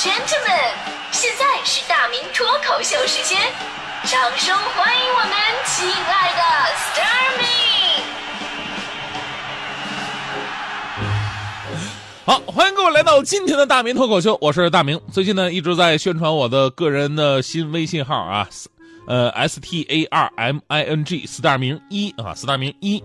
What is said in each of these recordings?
gentlemen，现在是大明脱口秀时间，掌声欢迎我们亲爱的 s t a r m y 好，欢迎各位来到今天的大明脱口秀，我是大明。最近呢，一直在宣传我的个人的新微信号啊，呃，S T A R M I N G star 明一啊，star 明一。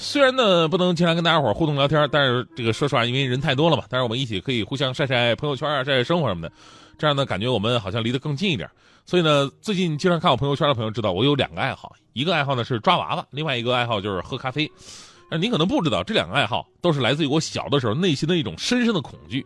虽然呢不能经常跟大家伙互动聊天，但是这个说实话，因为人太多了嘛，但是我们一起可以互相晒晒朋友圈啊，晒晒生活什么的，这样呢感觉我们好像离得更近一点。所以呢，最近经常看我朋友圈的朋友知道，我有两个爱好，一个爱好呢是抓娃娃，另外一个爱好就是喝咖啡。但您可能不知道，这两个爱好都是来自于我小的时候内心的一种深深的恐惧。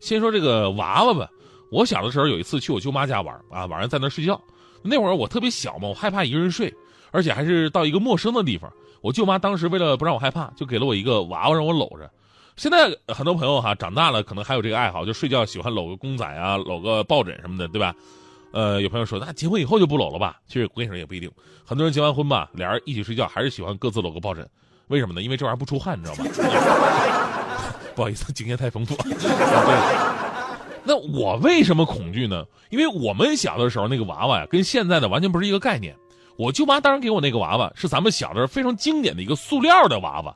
先说这个娃娃吧，我小的时候有一次去我舅妈家玩啊，晚上在那睡觉，那会儿我特别小嘛，我害怕一个人睡，而且还是到一个陌生的地方。我舅妈当时为了不让我害怕，就给了我一个娃娃让我搂着。现在很多朋友哈长大了，可能还有这个爱好，就睡觉喜欢搂个公仔啊，搂个抱枕什么的，对吧？呃，有朋友说那结婚以后就不搂了吧？其实我跟你说也不一定，很多人结完婚吧，俩人一起睡觉还是喜欢各自搂个抱枕，为什么呢？因为这玩意儿不出汗，你知道吗？不好意思，经验太丰富。那我为什么恐惧呢？因为我们小的时候那个娃娃呀，跟现在的完全不是一个概念。我舅妈当时给我那个娃娃是咱们小的时候非常经典的一个塑料的娃娃，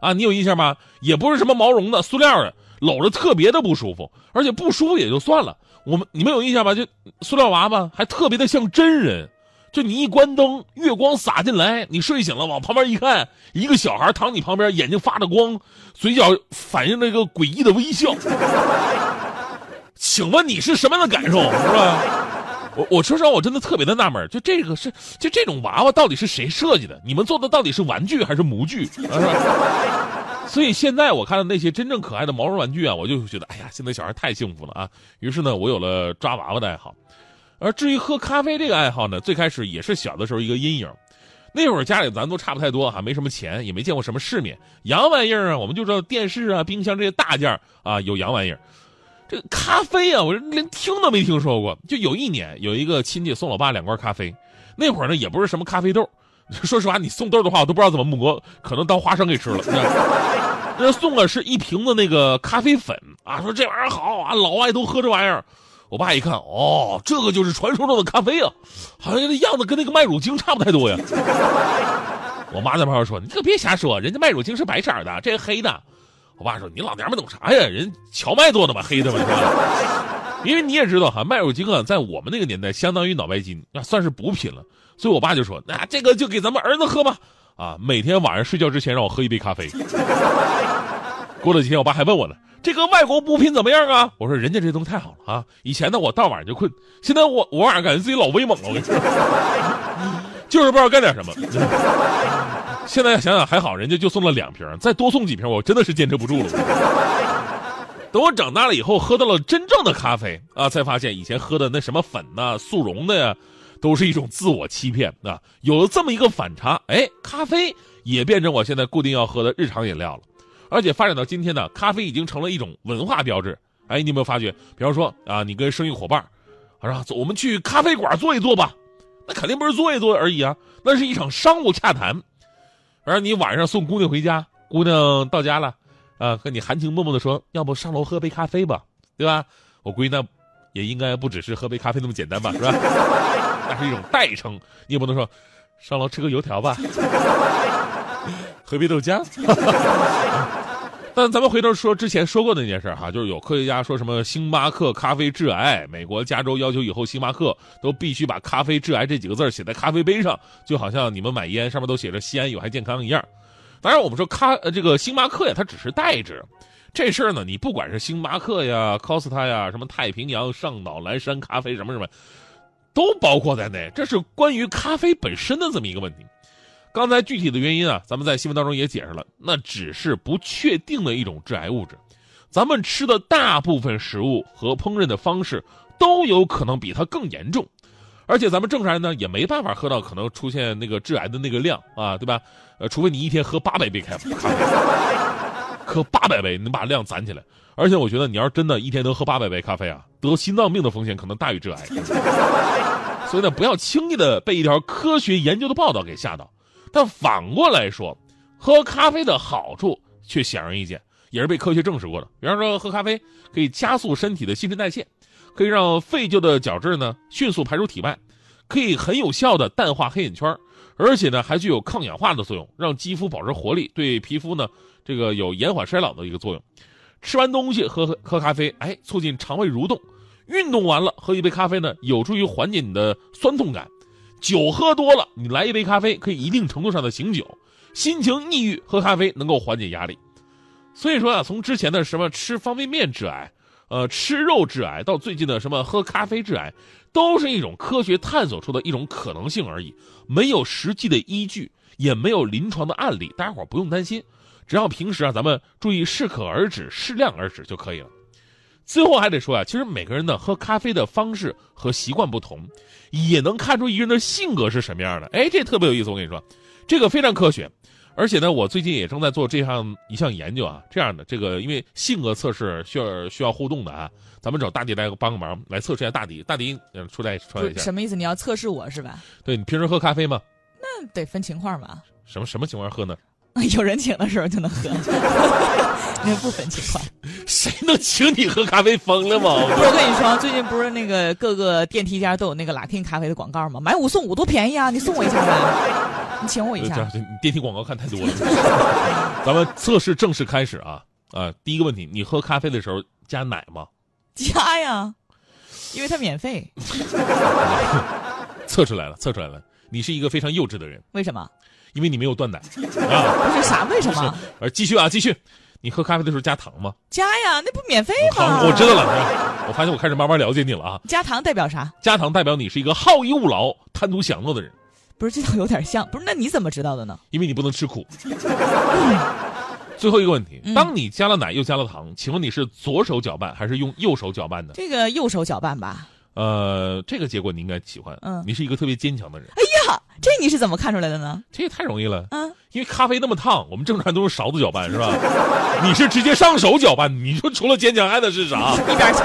啊，你有印象吗？也不是什么毛绒的，塑料的，搂着特别的不舒服，而且不舒服也就算了，我们你们有印象吗？就塑料娃娃还特别的像真人，就你一关灯，月光洒进来，你睡醒了往旁边一看，一个小孩躺你旁边，眼睛发着光，嘴角反映那个诡异的微笑，请问你是什么样的感受，是吧？我我说实话，我真的特别的纳闷，就这个是就这种娃娃到底是谁设计的？你们做的到底是玩具还是模具？所以现在我看到那些真正可爱的毛绒玩具啊，我就觉得，哎呀，现在小孩太幸福了啊！于是呢，我有了抓娃娃的爱好。而至于喝咖啡这个爱好呢，最开始也是小的时候一个阴影。那会儿家里咱都差不太多哈，没什么钱，也没见过什么世面，洋玩意儿啊，我们就知道电视啊、冰箱这些大件啊，有洋玩意儿。这咖啡啊，我连听都没听说过。就有一年，有一个亲戚送我爸两罐咖啡，那会儿呢也不是什么咖啡豆，说实话，你送豆的话，我都不知道怎么磨，可能当花生给吃了。那送的是一瓶的那个咖啡粉啊，说这玩意儿好啊，老外都喝这玩意儿。我爸一看，哦，这个就是传说中的咖啡啊，好像那样子跟那个麦乳精差不太多呀。我妈在旁边说：“你可别瞎说，人家麦乳精是白色的，这是黑的。”我爸说：“你老娘们懂啥呀？人荞麦做的嘛，黑的嘛，是吧？因为你也知道哈，麦乳精啊，在我们那个年代相当于脑白金，那算是补品了。所以我爸就说：那这个就给咱们儿子喝吧，啊，每天晚上睡觉之前让我喝一杯咖啡。过了几天，我爸还问我呢，这个外国补品怎么样啊？我说人家这东西太好了啊！以前呢，我到晚上就困，现在我我晚上感觉自己老威猛了，我跟你说，就是不知道干点什么。” 现在想想还好，人家就送了两瓶，再多送几瓶，我真的是坚持不住了。等我长大了以后，喝到了真正的咖啡啊，才发现以前喝的那什么粉呐、速溶的呀，都是一种自我欺骗啊。有了这么一个反差，哎，咖啡也变成我现在固定要喝的日常饮料了。而且发展到今天呢，咖啡已经成了一种文化标志。哎，你有没有发觉？比方说啊，你跟生意伙伴，啊，走，我们去咖啡馆坐一坐吧。那肯定不是坐一坐而已啊，那是一场商务洽谈。而你晚上送姑娘回家，姑娘到家了，啊，和你含情脉脉的说：“要不上楼喝杯咖啡吧，对吧？”我估计那也应该不只是喝杯咖啡那么简单吧，是吧？那是一种代称，你也不能说上楼吃个油条吧，喝杯豆浆。但咱们回头说之前说过的那件事哈，就是有科学家说什么星巴克咖啡致癌，美国加州要求以后星巴克都必须把咖啡致癌这几个字写在咖啡杯上，就好像你们买烟上面都写着西安有害健康一样。当然，我们说咖这个星巴克呀，它只是代指，这事儿呢，你不管是星巴克呀、Costa 呀、什么太平洋、上岛、蓝山咖啡什么什么，都包括在内。这是关于咖啡本身的这么一个问题。刚才具体的原因啊，咱们在新闻当中也解释了，那只是不确定的一种致癌物质。咱们吃的大部分食物和烹饪的方式都有可能比它更严重，而且咱们正常人呢也没办法喝到可能出现那个致癌的那个量啊，对吧？呃，除非你一天喝八百杯咖啡，喝八百杯，你把量攒起来。而且我觉得你要是真的一天能喝八百杯咖啡啊，得心脏病的风险可能大于致癌。所以呢，不要轻易的被一条科学研究的报道给吓到。但反过来说，喝咖啡的好处却显而易见，也是被科学证实过的。比方说，喝咖啡可以加速身体的新陈代谢，可以让废旧的角质呢迅速排出体外，可以很有效的淡化黑眼圈，而且呢还具有抗氧化的作用，让肌肤保持活力，对皮肤呢这个有延缓衰老的一个作用。吃完东西喝喝咖啡，哎，促进肠胃蠕动。运动完了喝一杯咖啡呢，有助于缓解你的酸痛感。酒喝多了，你来一杯咖啡可以一定程度上的醒酒。心情抑郁，喝咖啡能够缓解压力。所以说啊，从之前的什么吃方便面致癌，呃，吃肉致癌，到最近的什么喝咖啡致癌，都是一种科学探索出的一种可能性而已，没有实际的依据，也没有临床的案例，大家伙不用担心。只要平时啊，咱们注意适可而止、适量而止就可以了。最后还得说啊，其实每个人呢喝咖啡的方式和习惯不同，也能看出一个人的性格是什么样的。哎，这特别有意思，我跟你说，这个非常科学。而且呢，我最近也正在做这项一项研究啊。这样的这个，因为性格测试需要需要互动的啊，咱们找大迪来帮个忙，来测试一下大迪。大迪，嗯，出来出来一下。什么意思？你要测试我是吧？对你平时喝咖啡吗？那得分情况嘛。什么什么情况喝呢？有人请的时候就能喝，那不分情况。谁能请你喝咖啡？疯了吗？不是，我跟你说，最近不是那个各个电梯间都有那个 Latin 咖啡的广告吗？买五送五多便宜啊！你送我一下呗，你请我一下。电梯广告看太多了。咱们测试正式开始啊啊！第一个问题，你喝咖啡的时候加奶吗？加呀，因为它免费。测出来了，测出来了，你是一个非常幼稚的人。为什么？因为你没有断奶啊！不是啥？为什么？呃，继续啊，继续。你喝咖啡的时候加糖吗？加呀，那不免费吗？我知道了。我发现我开始慢慢了解你了啊。加糖代表啥？加糖代表你是一个好逸恶劳、贪图享乐的人。不是，这倒有点像。不是，那你怎么知道的呢？因为你不能吃苦。最后一个问题，当你加了奶又加了糖，请问你是左手搅拌还是用右手搅拌的？这个右手搅拌吧。呃，这个结果你应该喜欢。嗯，你是一个特别坚强的人。哎呀，这你是怎么看出来的呢？这也太容易了。嗯，因为咖啡那么烫，我们正常都是勺子搅拌，是吧？你是直接上手搅拌，你说除了坚强还能是啥？一边去。